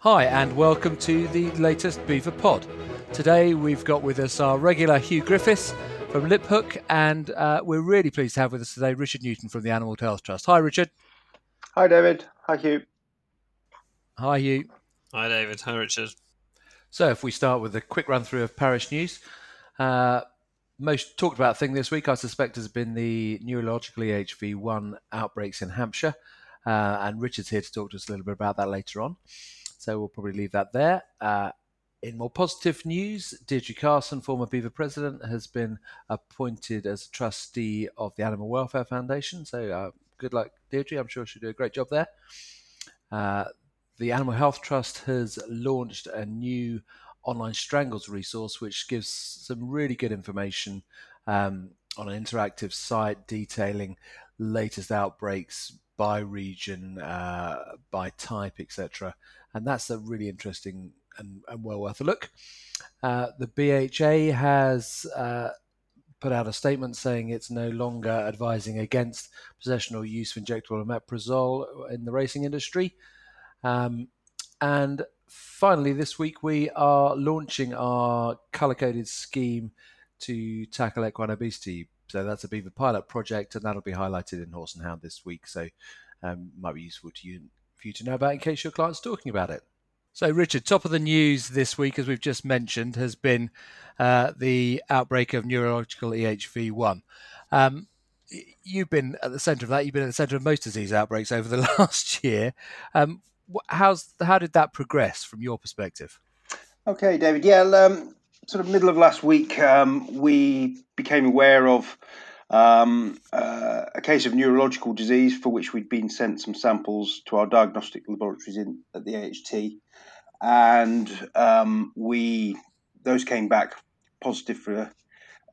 Hi, and welcome to the latest BEVA Pod. Today we've got with us our regular Hugh Griffiths from Liphook, and uh, we're really pleased to have with us today Richard Newton from the Animal Health Trust. Hi, Richard. Hi, David. Hi, Hugh. Hi, Hugh. Hi, David. Hi, Richard. So, if we start with a quick run through of parish news, uh, most talked about thing this week, I suspect, has been the neurological EHV1 outbreaks in Hampshire. Uh, and Richard's here to talk to us a little bit about that later on. So we'll probably leave that there. Uh, in more positive news, Deirdre Carson, former BEVA president, has been appointed as a trustee of the Animal Welfare Foundation. So uh, good luck, Deirdre. I'm sure she'll do a great job there. Uh, the Animal Health Trust has launched a new online strangles resource, which gives some really good information um, on an interactive site detailing latest outbreaks by region, uh, by type, etc and that's a really interesting and, and well worth a look. Uh, the BHA has uh, put out a statement saying it's no longer advising against possession or use of injectable omeprazole in the racing industry. Um, and finally, this week we are launching our color coded scheme to tackle equine obesity. So that's a BEVA pilot project, and that'll be highlighted in Horse and Hound this week. So um, might be useful to you for you to know about in case your client's talking about it. So, Richard, top of the news this week, as we've just mentioned, has been uh, the outbreak of neurological EHV1. Um, you've been at the centre of that. You've been at the centre of most disease outbreaks over the last year. Um, how's how did that progress from your perspective? Okay, David. Yeah, um, sort of middle of last week, um, we became aware of um, uh, a case of neurological disease for which we'd been sent some samples to our diagnostic laboratories in at the AHT, and um, we those came back positive for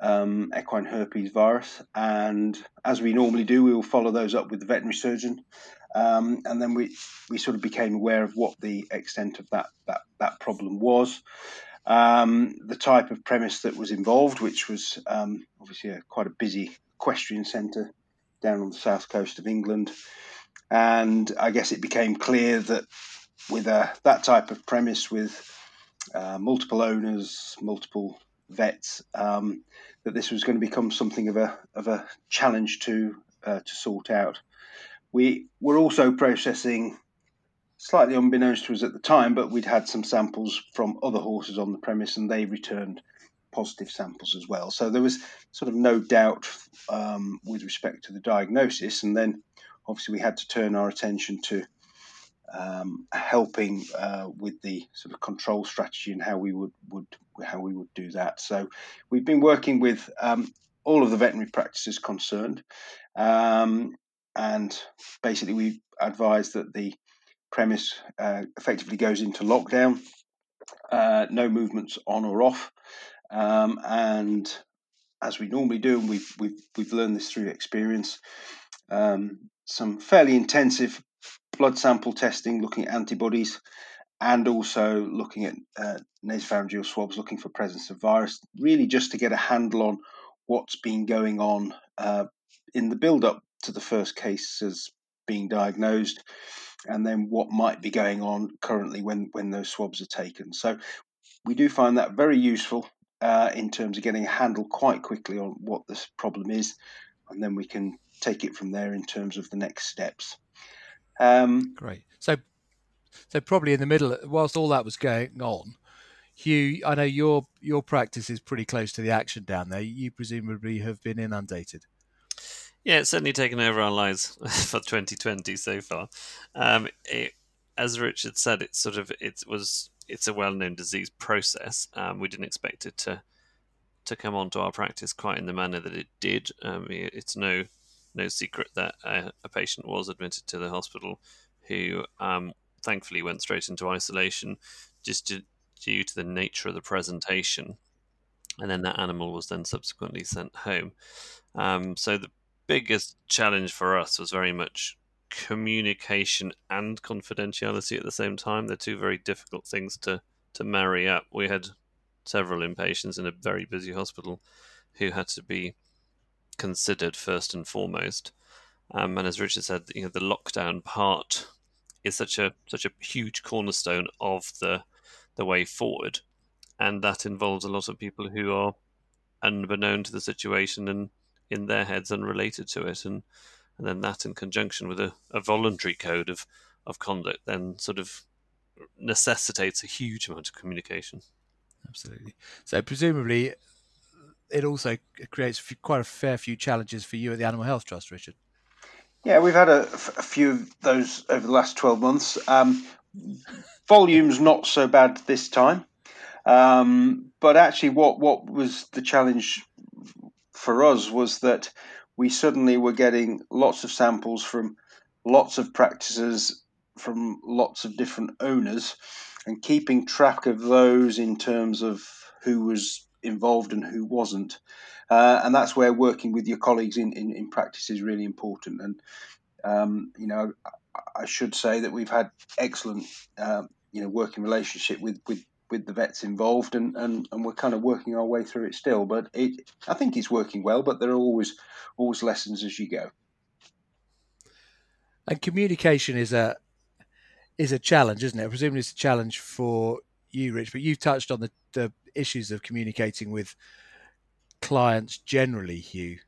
um, equine herpes virus. And as we normally do, we will follow those up with the veterinary surgeon, um, and then we we sort of became aware of what the extent of that that that problem was um, the type of premise that was involved, which was um, obviously a, quite a busy equestrian centre down on the south coast of England. And I guess it became clear that with a, that type of premise, with uh, multiple owners, multiple vets, um, that this was going to become something of a of a challenge to uh, to sort out. We were also processing slightly unbeknownst to us at the time, but we'd had some samples from other horses on the premise and they returned positive samples as well. So there was sort of no doubt um, with respect to the diagnosis. And then obviously we had to turn our attention to um, helping uh, with the sort of control strategy and how we would, would how we would do that. So we've been working with um, all of the veterinary practices concerned, um, and basically we advised that the premise uh, effectively goes into lockdown, uh, no movements on or off, um, and as we normally do, and we've we've we've learned this through experience, um, some fairly intensive blood sample testing, looking at antibodies, and also looking at uh, nasopharyngeal swabs, looking for presence of virus, really just to get a handle on what's been going on uh, in the build-up to the first cases being diagnosed and then what might be going on currently when, when those swabs are taken. So we do find that very useful uh, in terms of getting a handle quite quickly on what this problem is, and then we can take it from there in terms of the next steps. Um, Great. So, so probably in the middle, whilst all that was going on, Hugh, I know your your practice is pretty close to the action down there. You presumably have been inundated. Yeah, it's certainly taken over our lives for 2020 so far. Um, it, as Richard said, it's sort of it was it's a well-known disease process. Um, we didn't expect it to to come onto our practice quite in the manner that it did. Um, it's no no secret that a, a, patient was admitted to the hospital who um, thankfully went straight into isolation just to, due to the nature of the presentation. And then that animal was then subsequently sent home. Um, so the biggest challenge for us was very much communication and confidentiality at the same time. They're two very difficult things to to marry up. We had several inpatients in a very busy hospital who had to be considered first and foremost. Um, and as Richard said, you know, the lockdown part is such a such a huge cornerstone of the the way forward, and that involves a lot of people who are unbeknown to the situation and in their heads unrelated to it, and and then that in conjunction with a, a voluntary code of of conduct then sort of necessitates a huge amount of communication. Absolutely. So presumably, it also creates quite a fair few challenges for you at the Animal Health Trust, Richard. Yeah, we've had a, a few of those over the last 12 months. Um, volume's not so bad this time. Um, but actually, what, what was the challenge for us was that we suddenly were getting lots of samples from lots of practices from lots of different owners and keeping track of those in terms of who was involved and who wasn't. Uh, and that's where working with your colleagues in, in, in practice is really important. And, um, you know, I, I, should say that we've had excellent, uh, you know, working relationship with, with, with the vets involved and, and, and we're kind of working our way through it still. But it, I think it's working well, but there are always, always lessons as you go. And communication is a, is a challenge, isn't it? Presumably, it's a challenge for you, Rich. But you've touched on the, the issues of communicating with clients generally, Hugh.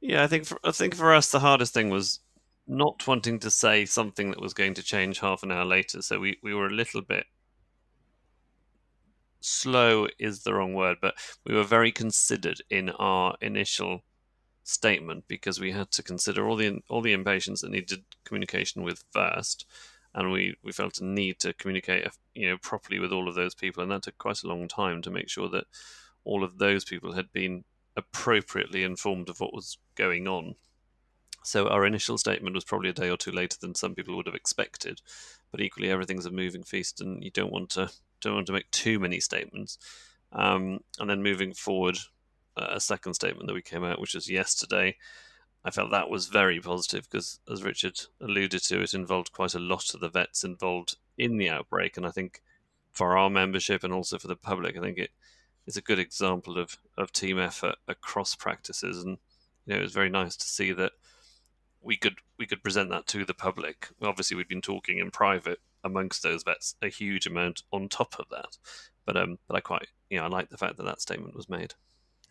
Yeah, I think for, I think for us the hardest thing was not wanting to say something that was going to change half an hour later. So we, we were a little bit slow is the wrong word, but we were very considered in our initial statement because we had to consider all the all the inpatients that needed communication with first, and we, we felt a need to communicate you know properly with all of those people and that took quite a long time to make sure that all of those people had been appropriately informed of what was going on. So our initial statement was probably a day or two later than some people would have expected but equally everything's a moving feast and you don't want to don't want to make too many statements um, and then moving forward a second statement that we came out which was yesterday I felt that was very positive because, as Richard alluded to, it involved quite a lot of the vets involved in the outbreak. And I think for our membership and also for the public, I think it is a good example of, of team effort across practices. And you know, it was very nice to see that we could we could present that to the public. Obviously, we'd been talking in private amongst those vets a huge amount on top of that. But um, but I quite you know I like the fact that that statement was made.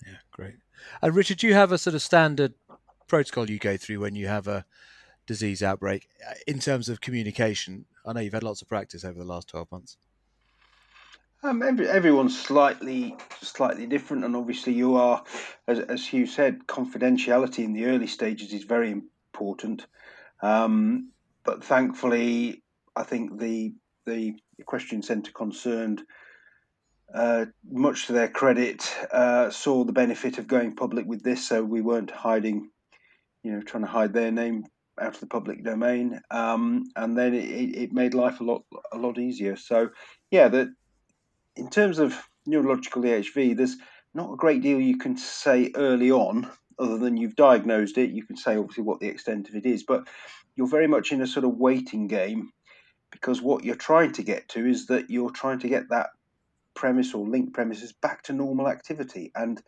Yeah, great. And Richard, do you have a sort of standard protocol you go through when you have a disease outbreak uh, in terms of communication? I know you've had lots of practice over the last 12 months. Um, every, everyone's slightly slightly different, and obviously you are, as, as Hugh said, confidentiality in the early stages is very important. Um, but thankfully, I think the the Equestrian Centre concerned, uh, much to their credit, uh, saw the benefit of going public with this, so we weren't hiding you know, trying to hide their name out of the public domain, um, and then it, it, made life a lot a lot easier. So, yeah, that in terms of neurological EHV, there's not a great deal you can say early on, other than you've diagnosed it. You can say obviously what the extent of it is, but you're very much in a sort of waiting game because what you're trying to get to is that you're trying to get that premise or link premises back to normal activity and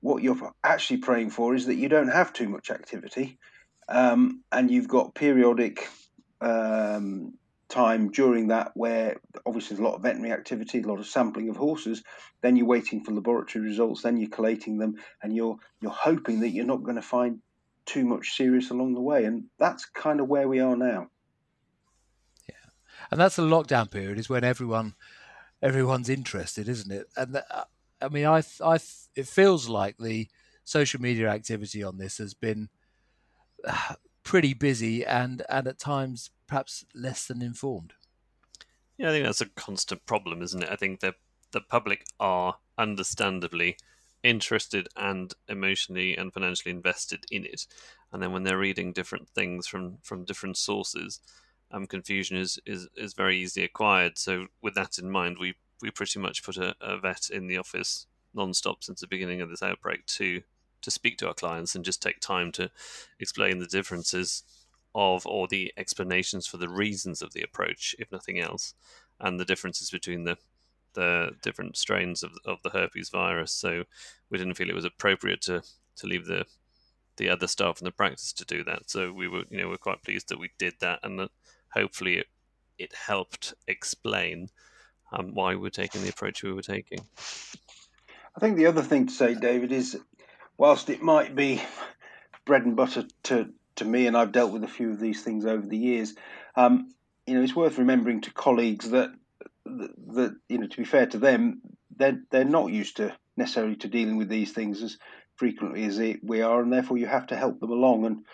what you're actually praying for is that you don't have too much activity um, and you've got periodic um, time during that where obviously there's a lot of veterinary activity, a lot of sampling of horses. Then you're waiting for laboratory results, then you're collating them, and you're you're hoping that you're not going to find too much serious along the way. And that's kind of where we are now. And that's the lockdown period is when everyone everyone's interested, isn't it? And uh, I mean, I, I, it feels like the social media activity on this has been uh, pretty busy and, and at times perhaps less than informed. Yeah, I think that's a constant problem, isn't it? I think the the public are understandably interested and emotionally and financially invested in it, and then when they're reading different things from from different sources, um, confusion is, is is very easily acquired. So with that in mind, we we pretty much put a, a vet in the office non-stop since the beginning of this outbreak to to speak to our clients and just take time to explain the differences of or the explanations for the reasons of the approach, if nothing else, and the differences between the the different strains of, of the herpes virus. So we didn't feel it was appropriate to to leave the the other staff in the practice to do that. So we were, you know, we're quite pleased that we did that, and that hopefully it, it helped explain um, why we're taking the approach we were taking. I think the other thing to say, David, is whilst it might be bread and butter to to me, and I've dealt with a few of these things over the years. Um, you know, it's worth remembering to colleagues that, that, that you know, to be fair to them, they're they're not used to necessarily to dealing with these things as frequently as we are, and therefore you have to help them along and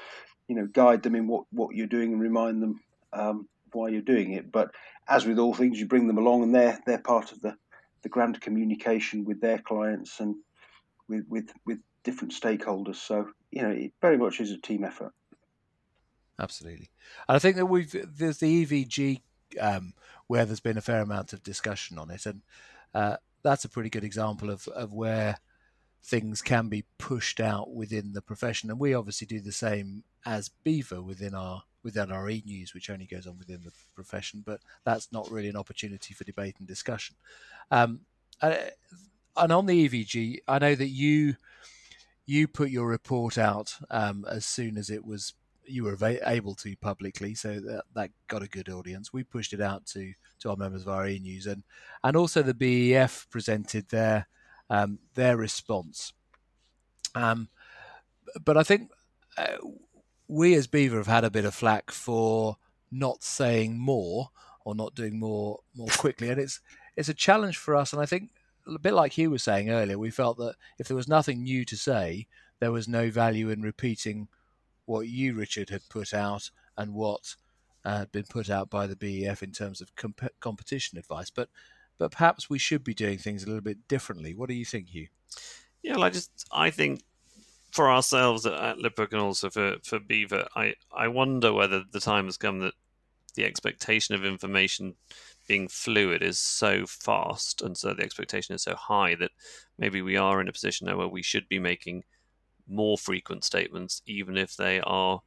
you know guide them in what what you're doing and remind them um, why you're doing it. But as with all things, you bring them along, and they're they're part of the the grand communication with their clients and with with with different stakeholders. So you know, it very much is a team effort. Absolutely, and I think that we've there's the EVG um, where there's been a fair amount of discussion on it, and uh, that's a pretty good example of of where things can be pushed out within the profession, and we obviously do the same as BEVA within our within our e-news, which only goes on within the profession, but that's not really an opportunity for debate and discussion. Um, and on the EVG, I know that you you put your report out um, as soon as it was you were able to publicly, so that, that got a good audience. We pushed it out to to our members of our e-news, and and also the BEF presented their um, their response. Um, but I think uh, we as BEVA have had a bit of flack for not saying more or not doing more more quickly, and it's it's a challenge for us. And I think a bit like Hugh was saying earlier, we felt that if there was nothing new to say, there was no value in repeating what you, Richard, had put out and what uh, had been put out by the BEF in terms of comp- competition advice. But but perhaps we should be doing things a little bit differently. What do you think, Hugh? Yeah, well, I just I think for ourselves at Liphook and also for for BEVA, I I wonder whether the time has come that the expectation of information being fluid is so fast and so the expectation is so high that maybe we are in a position now where we should be making more frequent statements even if they are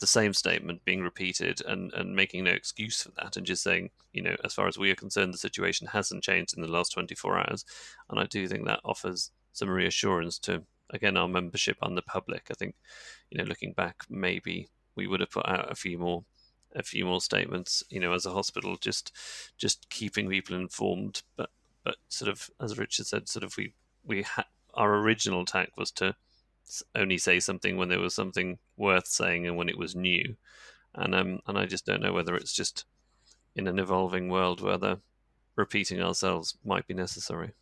the same statement being repeated and, and making no excuse for that and just saying, you know, as far as we are concerned, the situation hasn't changed in the last 24 hours. And I do think that offers some reassurance to, again, our membership and the public. I think, you know, looking back, maybe we would have put out a few more a few more statements you know as a hospital just just keeping people informed but but sort of as richard said sort of we we had our original tack was to only say something when there was something worth saying and when it was new. And um, and I just don't know whether it's just in an evolving world whether repeating ourselves might be necessary.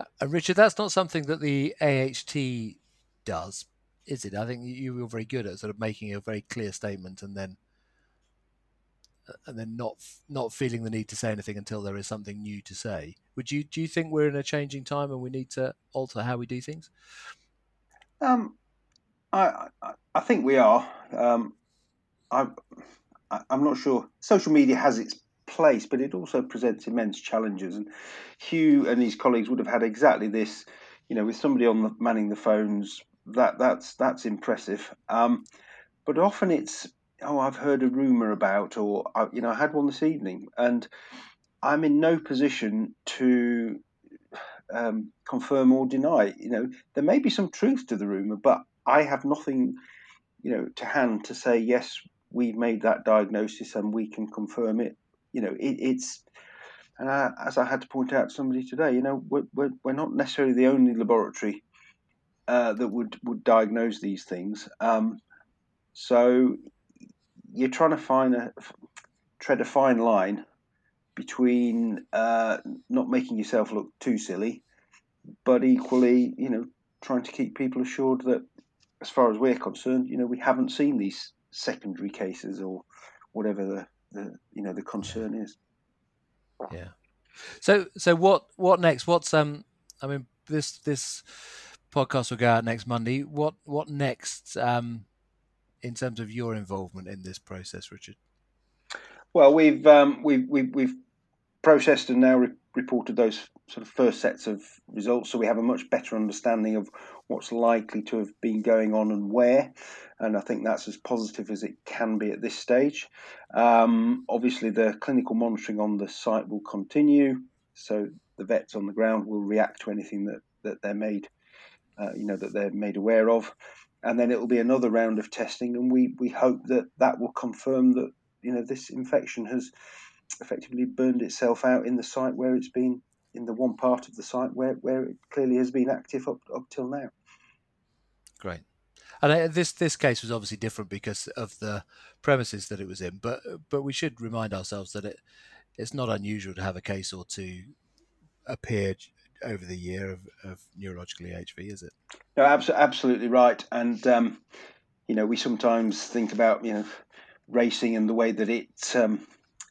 Uh, Richard, that's not something that the AHT does, is it? I think you were very good at sort of making a very clear statement and then uh, and then not not feeling the need to say anything until there is something new to say. Would you do you think we're in a changing time and we need to alter how we do things? Um, I, I think we are. Um, I, I'm not sure. Social media has its place, but it also presents immense challenges. And Hugh and his colleagues would have had exactly this. You know, with somebody on the manning the phones, that that's that's impressive. Um, but often it's oh, I've heard a rumor about, or you know, I had one this evening, and I'm in no position to um, confirm or deny. You know, there may be some truth to the rumor, but I have nothing, you know, to hand to say yes, we've made that diagnosis and we can confirm it. You know, it, it's and I, as I had to point out to somebody today, you know, we're, we're, we're not necessarily the only laboratory uh, that would would diagnose these things. Um, so you're trying to find a tread a fine line between uh, not making yourself look too silly, but equally, you know, trying to keep people assured that, as far as we're concerned, you know, we haven't seen these secondary cases or whatever the, the you know the concern is. Yeah. So so what what next? What's um? I mean this this podcast will go out next Monday. What what next? Um, in terms of your involvement in this process, Richard. Well, we've um, we've, we've we've processed and now re- reported those sort of first sets of results, so we have a much better understanding of what's likely to have been going on and where. And I think that's as positive as it can be at this stage. Um, obviously, the clinical monitoring on the site will continue. so the vets on the ground will react to anything that, that they're made, uh, you know, that they're made aware of. And then it will be another round of testing, and we, we hope that that will confirm that you know this infection has effectively burned itself out in the site where it's been in the one part of the site where, where it clearly has been active up, up till now. Great. And uh, this this case was obviously different because of the premises that it was in, but but we should remind ourselves that it it's not unusual to have a case or two appear over the year of, of neurological EHV, is it? No, abs- absolutely right. And um, you know, we sometimes think about you know racing and the way that it um,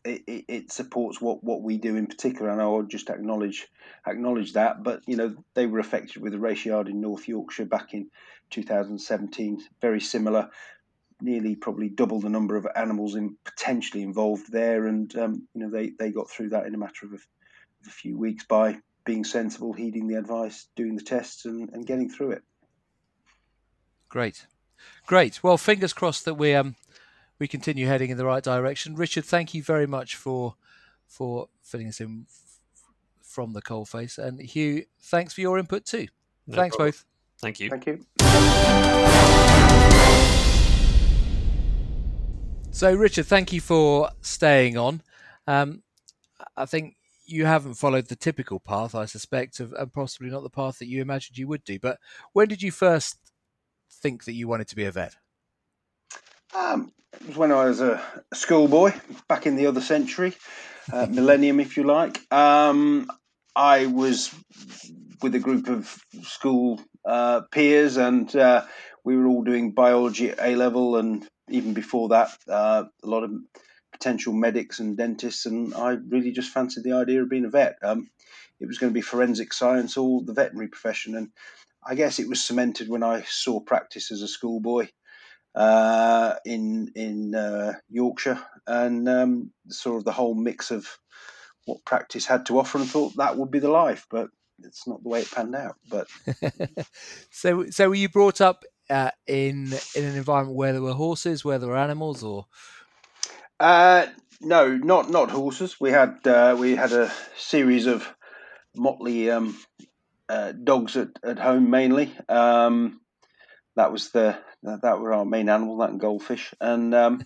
it, it, supports what, what we do in particular, and I will just acknowledge acknowledge that. But you know, they were affected with a race yard in North Yorkshire back in 2017, very similar, nearly probably double the number of animals in, potentially involved there, and um, you know they, they got through that in a matter of a, of a, few weeks by being sensible, heeding the advice, doing the tests, and, and getting through it. Great, great. Well, fingers crossed that we um we continue heading in the right direction. Richard, thank you very much for for filling us in from the coalface, and Hugh, thanks for your input too. No thanks problem. both. Thank you. Thank you. So, Richard, thank you for staying on. Um, I think you haven't followed the typical path, I suspect, of, and possibly not the path that you imagined you would do. But when did you first think that you wanted to be a vet? Um, it was when I was a schoolboy back in the other century, uh, millennium, if you like. Um, I was with a group of school uh, peers, and uh, we were all doing biology at A level, and even before that, uh, a lot of potential medics and dentists. And I really just fancied the idea of being a vet. Um, it was going to be forensic science, all the veterinary profession, and I guess it was cemented when I saw practice as a schoolboy uh, in in uh, Yorkshire, and um, sort of the whole mix of what practice had to offer, and thought that would be the life, but it's not the way it panned out. But so, so were you brought up uh, in in an environment where there were horses, where there were animals, or? Uh, no, not not horses. We had uh, we had a series of motley um, uh, dogs at, at home mainly. Um, that was the that were our main animal, that and goldfish. And um,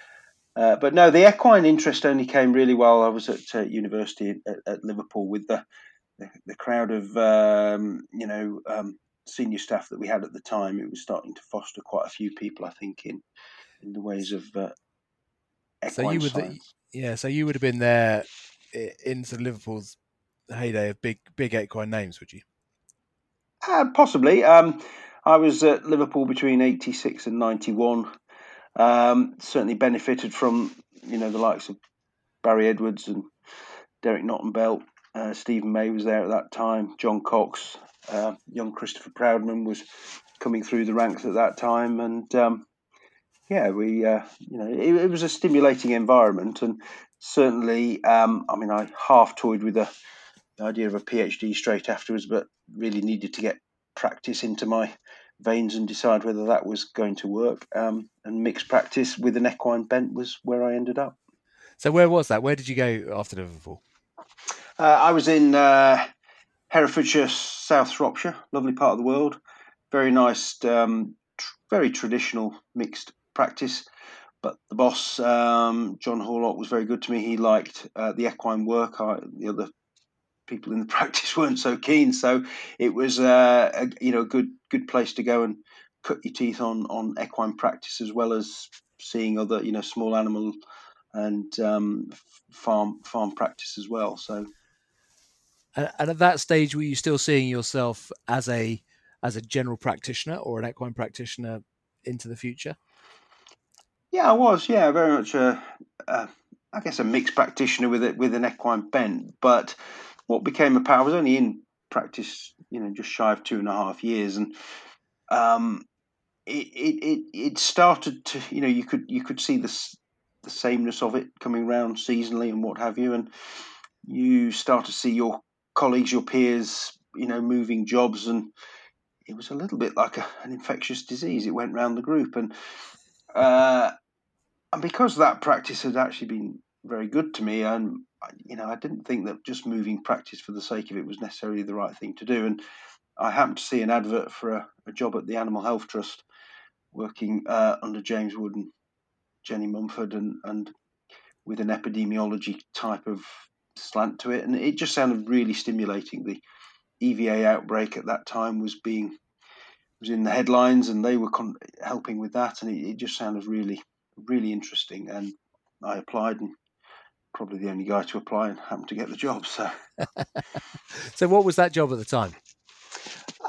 uh, but no, the equine interest only came really while I was at uh, university at, at, Liverpool with the the, the crowd of um, you know um, senior staff that we had at the time. It was starting to foster quite a few people, I think, in in the ways of uh, equine so you would, science. yeah. So you would have been there in into Liverpool's heyday of big big equine names, would you? Uh, possibly. Um, I was at Liverpool between 86 and 91. Um, certainly benefited from, you know, the likes of Barry Edwards and Derek Knottenbelt. Uh, Stephen May was there at that time. John Cox, uh, young Christopher Proudman was coming through the ranks at that time, and um, yeah, we uh, you know it, it, was a stimulating environment, and certainly, um, I mean, I half toyed with the, idea of a PhD straight afterwards, but really needed to get practice into my veins and decide whether that was going to work. Um, and mixed practice with an equine bent was where I ended up. So where was that? Where did you go after Liverpool? Uh, I was in uh, Herefordshire, South Shropshire, lovely part of the world. Very nice, um, tr- very traditional mixed practice. But the boss, um, John Horlock, was very good to me. He liked uh, the equine work. I, the other people in the practice weren't so keen. So it was uh, a, you know a good good place to go and cut your teeth on on equine practice as well as seeing other you know small animal and um, farm farm practice as well. So. And at that stage, were you still seeing yourself as a as a general practitioner or an equine practitioner into the future? Yeah, I was. Yeah, very much a, a I guess a mixed practitioner with it with an equine bent, but what became a I was only in practice, you know, just shy of two and a half years, and um, it, it it it started to, you know, you could you could see the the sameness of it coming round seasonally and what have you, and you start to see your colleagues, your peers, you know, moving jobs, and it was a little bit like a, an infectious disease. It went round the group, and uh, and because that practice had actually been very good to me, and you know, I didn't think that just moving practice for the sake of it was necessarily the right thing to do. And I happened to see an advert for a, a job at the Animal Health Trust, working uh, under James Wood and Jenny Mumford, and and with an epidemiology type of slant to it, and it just sounded really stimulating. The EVA outbreak at that time was being was in the headlines, and they were con- helping with that, and it, it just sounded really really interesting. And I applied, and probably the only guy to apply, and happened to get the job. So, so what was that job at the time?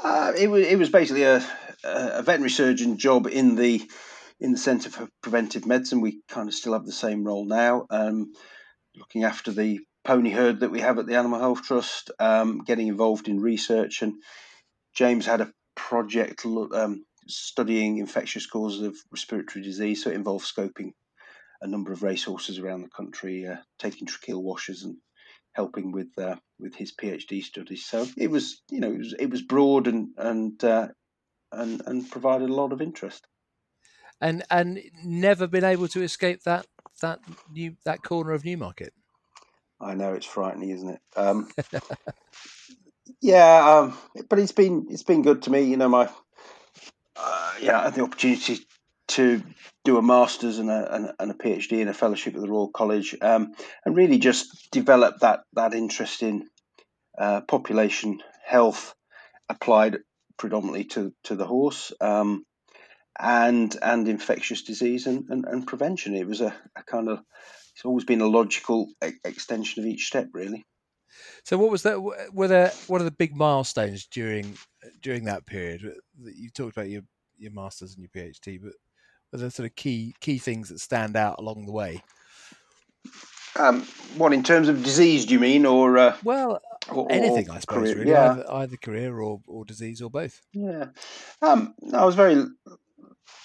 Uh, it was it was basically a a veterinary surgeon job in the in the Centre for Preventive Medicine. We kind of still have the same role now, um, looking after the pony herd that we have at the Animal Health Trust, um, getting involved in research. And James had a project um, studying infectious causes of respiratory disease, so it involved scoping a number of racehorses around the country, uh, taking tracheal washers and helping with uh, with his PhD studies. So it was, you know, it was it was broad and and uh, and and provided a lot of interest. And and never been able to escape that that new that corner of Newmarket. I know it's frightening, isn't it? Um, yeah, um, but it's been it's been good to me. You know, my uh, yeah, I had the opportunity to do a master's and a, and, a PhD and a fellowship at the Royal College, um, and really just develop that that interest in uh, population health applied predominantly to to the horse. Um, and and infectious disease and, and, and prevention. It was a, a kind of it's always been a logical extension of each step, really. So, what was that? Were there what are the big milestones during during that period? that You talked about your your masters and your PhD, but were there sort of key key things that stand out along the way? Um, what in terms of disease, do you mean, or uh, well, or, anything, I suppose, career, really, yeah. either, either, career or, or disease or both. Yeah, um, I was very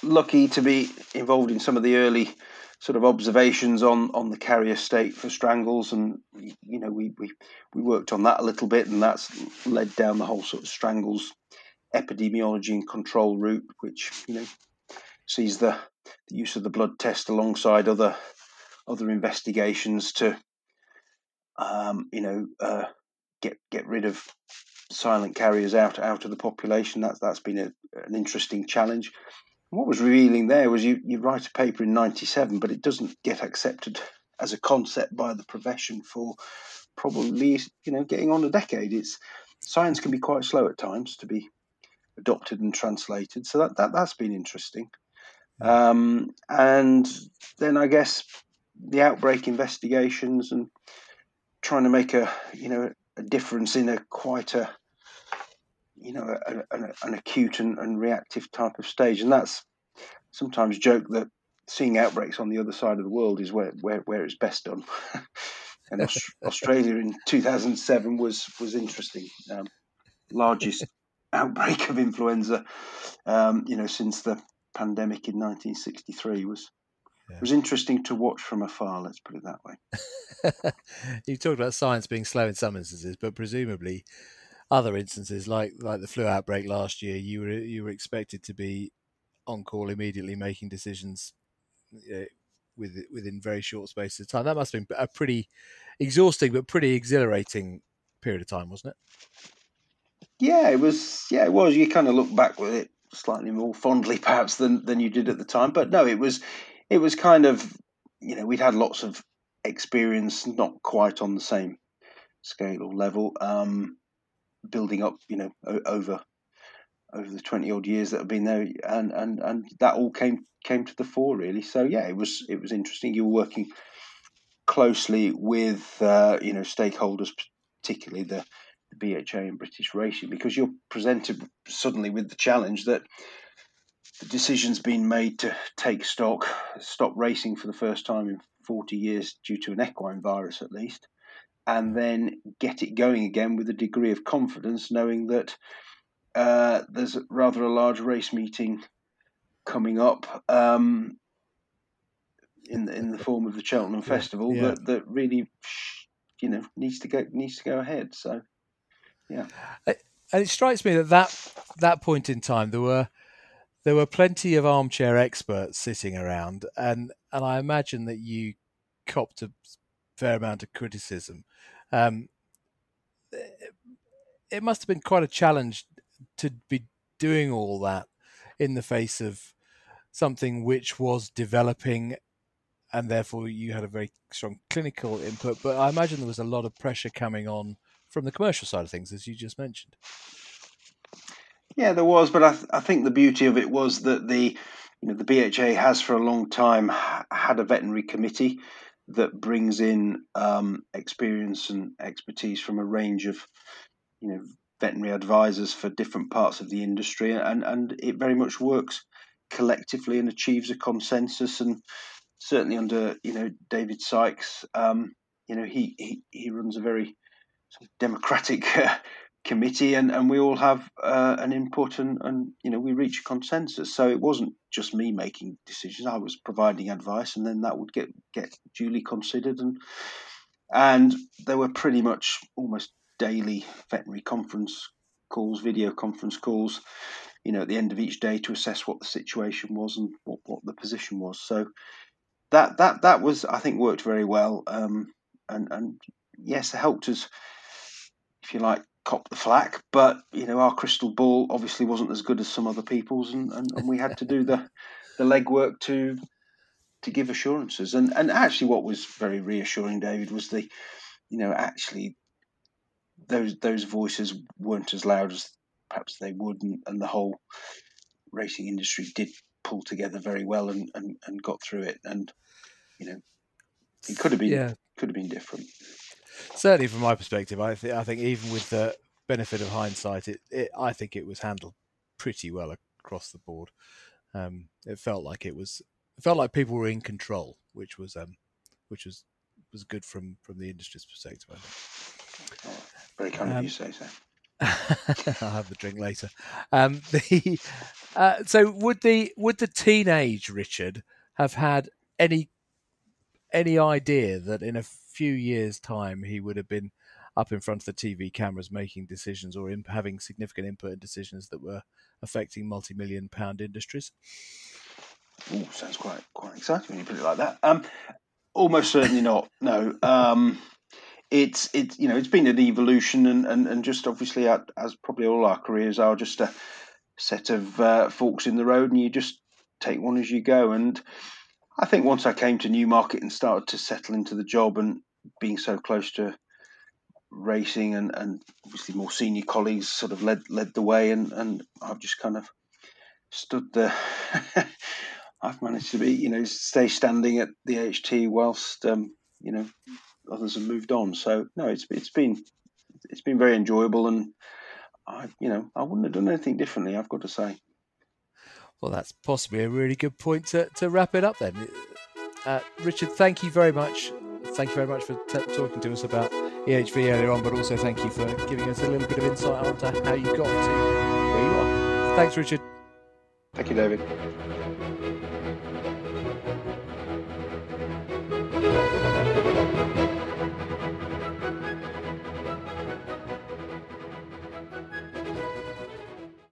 lucky to be involved in some of the early sort of observations on on the carrier state for strangles, and you know we we we worked on that a little bit, and that's led down the whole sort of strangles epidemiology and control route, which you know sees the, the use of the blood test alongside other other investigations to um, you know uh, get get rid of silent carriers out out of the population. That's that's been a, an interesting challenge what was revealing there was you, you write a paper in 97, but it doesn't get accepted as a concept by the profession for probably, you know, getting on a decade. It's science can be quite slow at times to be adopted and translated. So that, that that's been interesting. Um, and then I guess the outbreak investigations and trying to make a you know a difference in a quite a you know, an, an acute and, and, reactive type of stage. And that's sometimes joke that seeing outbreaks on the other side of the world is where, where, where it's best done. and Australia in 2007 was, was interesting. Um, largest outbreak of influenza, um, you know, since the pandemic in 1963 was yeah. was interesting to watch from afar. Let's put it that way. you talked about science being slow in some instances, but presumably other instances like like the flu outbreak last year, you were you were expected to be on call immediately, making decisions you know, with within very short spaces of time. That must have been a pretty exhausting but pretty exhilarating period of time, wasn't it? Yeah, it was. Yeah, it was. You kind of look back with it slightly more fondly, perhaps than than you did at the time. But no, it was. It was kind of. You know, we'd had lots of experience, not quite on the same scale or level. Um, building up, you know, over over the twenty odd years that have been there, and and and that all came came to the fore really. So yeah, it was it was interesting. You were working closely with uh, you know stakeholders, particularly the, the BHA and British Racing, because you're presented suddenly with the challenge that the decision's been made to take stock, stop racing for the first time in 40 years due to an equine virus at least, and then get it going again with a degree of confidence, knowing that uh, there's rather a large race meeting coming up um, in the, in the form of the Cheltenham Festival yeah. that that really you know needs to go needs to go ahead. So yeah, and it strikes me that that that point in time there were there were plenty of armchair experts sitting around, and and I imagine that you copped a fair amount of criticism. Um, it must have been quite a challenge to be doing all that in the face of something which was developing and therefore you had a very strong clinical input but i imagine there was a lot of pressure coming on from the commercial side of things as you just mentioned yeah there was but i, th- I think the beauty of it was that the you know the bha has for a long time had a veterinary committee that brings in um, experience and expertise from a range of you know veterinary advisors for different parts of the industry, and and it very much works collectively and achieves a consensus. And certainly under you know David Sykes, um, you know he, he he runs a very democratic committee, and, and we all have uh, an input, and, and you know we reach a consensus. So it wasn't just me making decisions; I was providing advice, and then that would get get duly considered, and and there were pretty much almost daily veterinary conference calls, video conference calls, you know, at the end of each day to assess what the situation was and what, what the position was. So that that that was, I think, worked very well. Um, and and yes, it helped us, if you like, cop the flack. But you know, our crystal ball obviously wasn't as good as some other people's, and, and, and we had to do the the legwork to to give assurances. And and actually, what was very reassuring, David, was the you know actually those those voices weren't as loud as perhaps they would, and, and the whole racing industry did pull together very well and, and, and got through it. And you know, it could have been yeah. could have been different. Certainly, from my perspective, I think I think even with the benefit of hindsight, it, it I think it was handled pretty well across the board. Um, it felt like it was it felt like people were in control, which was um, which was was good from from the industry's perspective. I think. Oh, very kind um, of you say so. I'll have the drink later. Um, the uh, so would the would the teenage Richard have had any any idea that in a few years' time he would have been up in front of the TV cameras making decisions or in, having significant input in decisions that were affecting multi-million pound industries? Oh, sounds quite quite exciting when you put it like that. Um, almost certainly not. No. Um, it's it's you know it's been an evolution and and, and just obviously as probably all our careers are just a set of uh, forks in the road and you just take one as you go and I think once I came to Newmarket and started to settle into the job and being so close to racing and, and obviously more senior colleagues sort of led led the way and, and I've just kind of stood there I've managed to be you know stay standing at the AHT whilst um, you know others have moved on. So no, it's it's been it's been very enjoyable, and I you know I wouldn't have done anything differently. I've got to say. Well, that's possibly a really good point to, to wrap it up then. Uh, Richard, thank you very much. Thank you very much for t- talking to us about EHV earlier on, but also thank you for giving us a little bit of insight onto how you got to where you are. Thanks, Richard. Thank you, David.